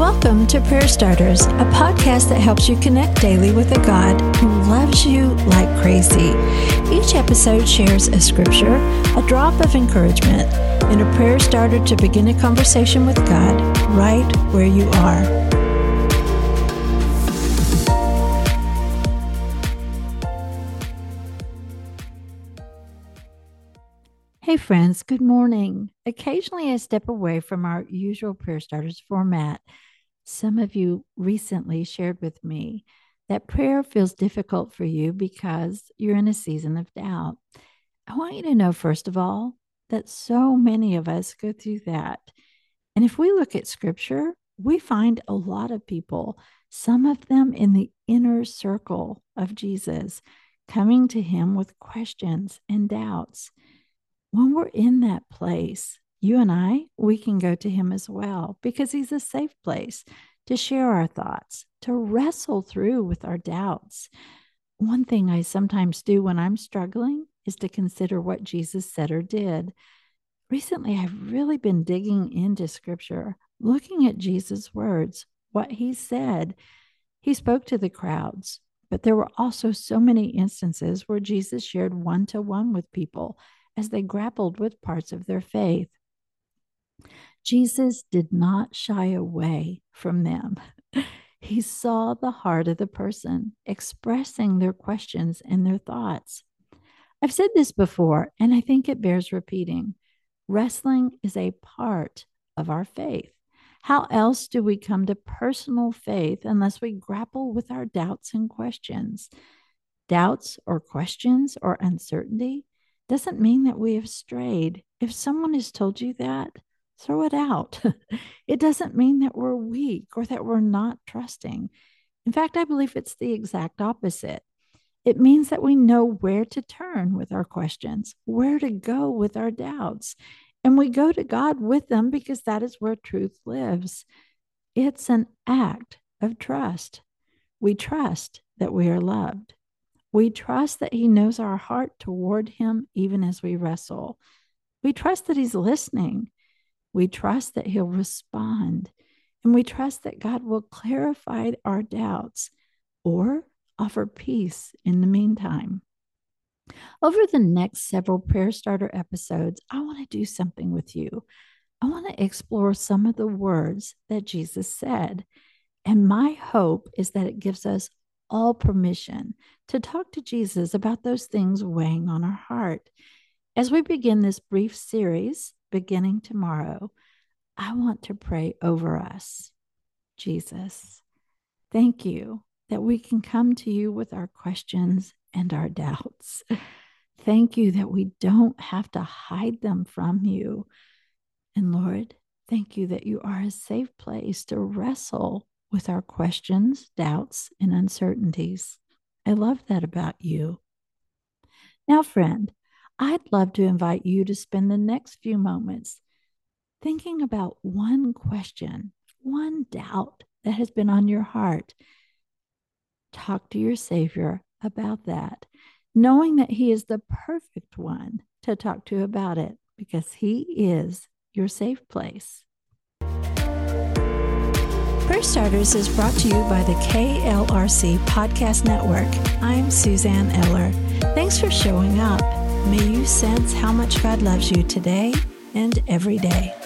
Welcome to Prayer Starters, a podcast that helps you connect daily with a God who loves you like crazy. Each episode shares a scripture, a drop of encouragement, and a prayer starter to begin a conversation with God right where you are. Hey, friends, good morning. Occasionally, I step away from our usual prayer starters format some of you recently shared with me that prayer feels difficult for you because you're in a season of doubt. I want you to know, first of all, that so many of us go through that. And if we look at scripture, we find a lot of people, some of them in the inner circle of Jesus, coming to him with questions and doubts. When we're in that place, you and I, we can go to him as well because he's a safe place to share our thoughts, to wrestle through with our doubts. One thing I sometimes do when I'm struggling is to consider what Jesus said or did. Recently, I've really been digging into scripture, looking at Jesus' words, what he said. He spoke to the crowds, but there were also so many instances where Jesus shared one to one with people as they grappled with parts of their faith. Jesus did not shy away from them. He saw the heart of the person expressing their questions and their thoughts. I've said this before, and I think it bears repeating. Wrestling is a part of our faith. How else do we come to personal faith unless we grapple with our doubts and questions? Doubts or questions or uncertainty doesn't mean that we have strayed. If someone has told you that, throw it out. it doesn't mean that we're weak or that we're not trusting. In fact, I believe it's the exact opposite. It means that we know where to turn with our questions, where to go with our doubts, and we go to God with them because that is where truth lives. It's an act of trust. We trust that we are loved. We trust that He knows our heart toward Him even as we wrestle. We trust that He's listening we trust that He'll respond, and we trust that God will clarify our doubts or offer peace in the meantime. Over the next several prayer starter episodes, I want to do something with you. I want to explore some of the words that Jesus said. And my hope is that it gives us all permission to talk to Jesus about those things weighing on our heart. As we begin this brief series, beginning tomorrow, I want to pray over us. Jesus, thank you that we can come to you with our questions and our doubts. Thank you that we don't have to hide them from you. And Lord, thank you that you are a safe place to wrestle with our questions, doubts, and uncertainties. I love that about you. Now, friend, I'd love to invite you to spend the next few moments thinking about one question, one doubt that has been on your heart. Talk to your Savior about that, knowing that He is the perfect one to talk to about it because He is your safe place. Prayer Starters is brought to you by the KLRC Podcast Network. I'm Suzanne Eller. Thanks for showing up. May you sense how much God loves you today and every day.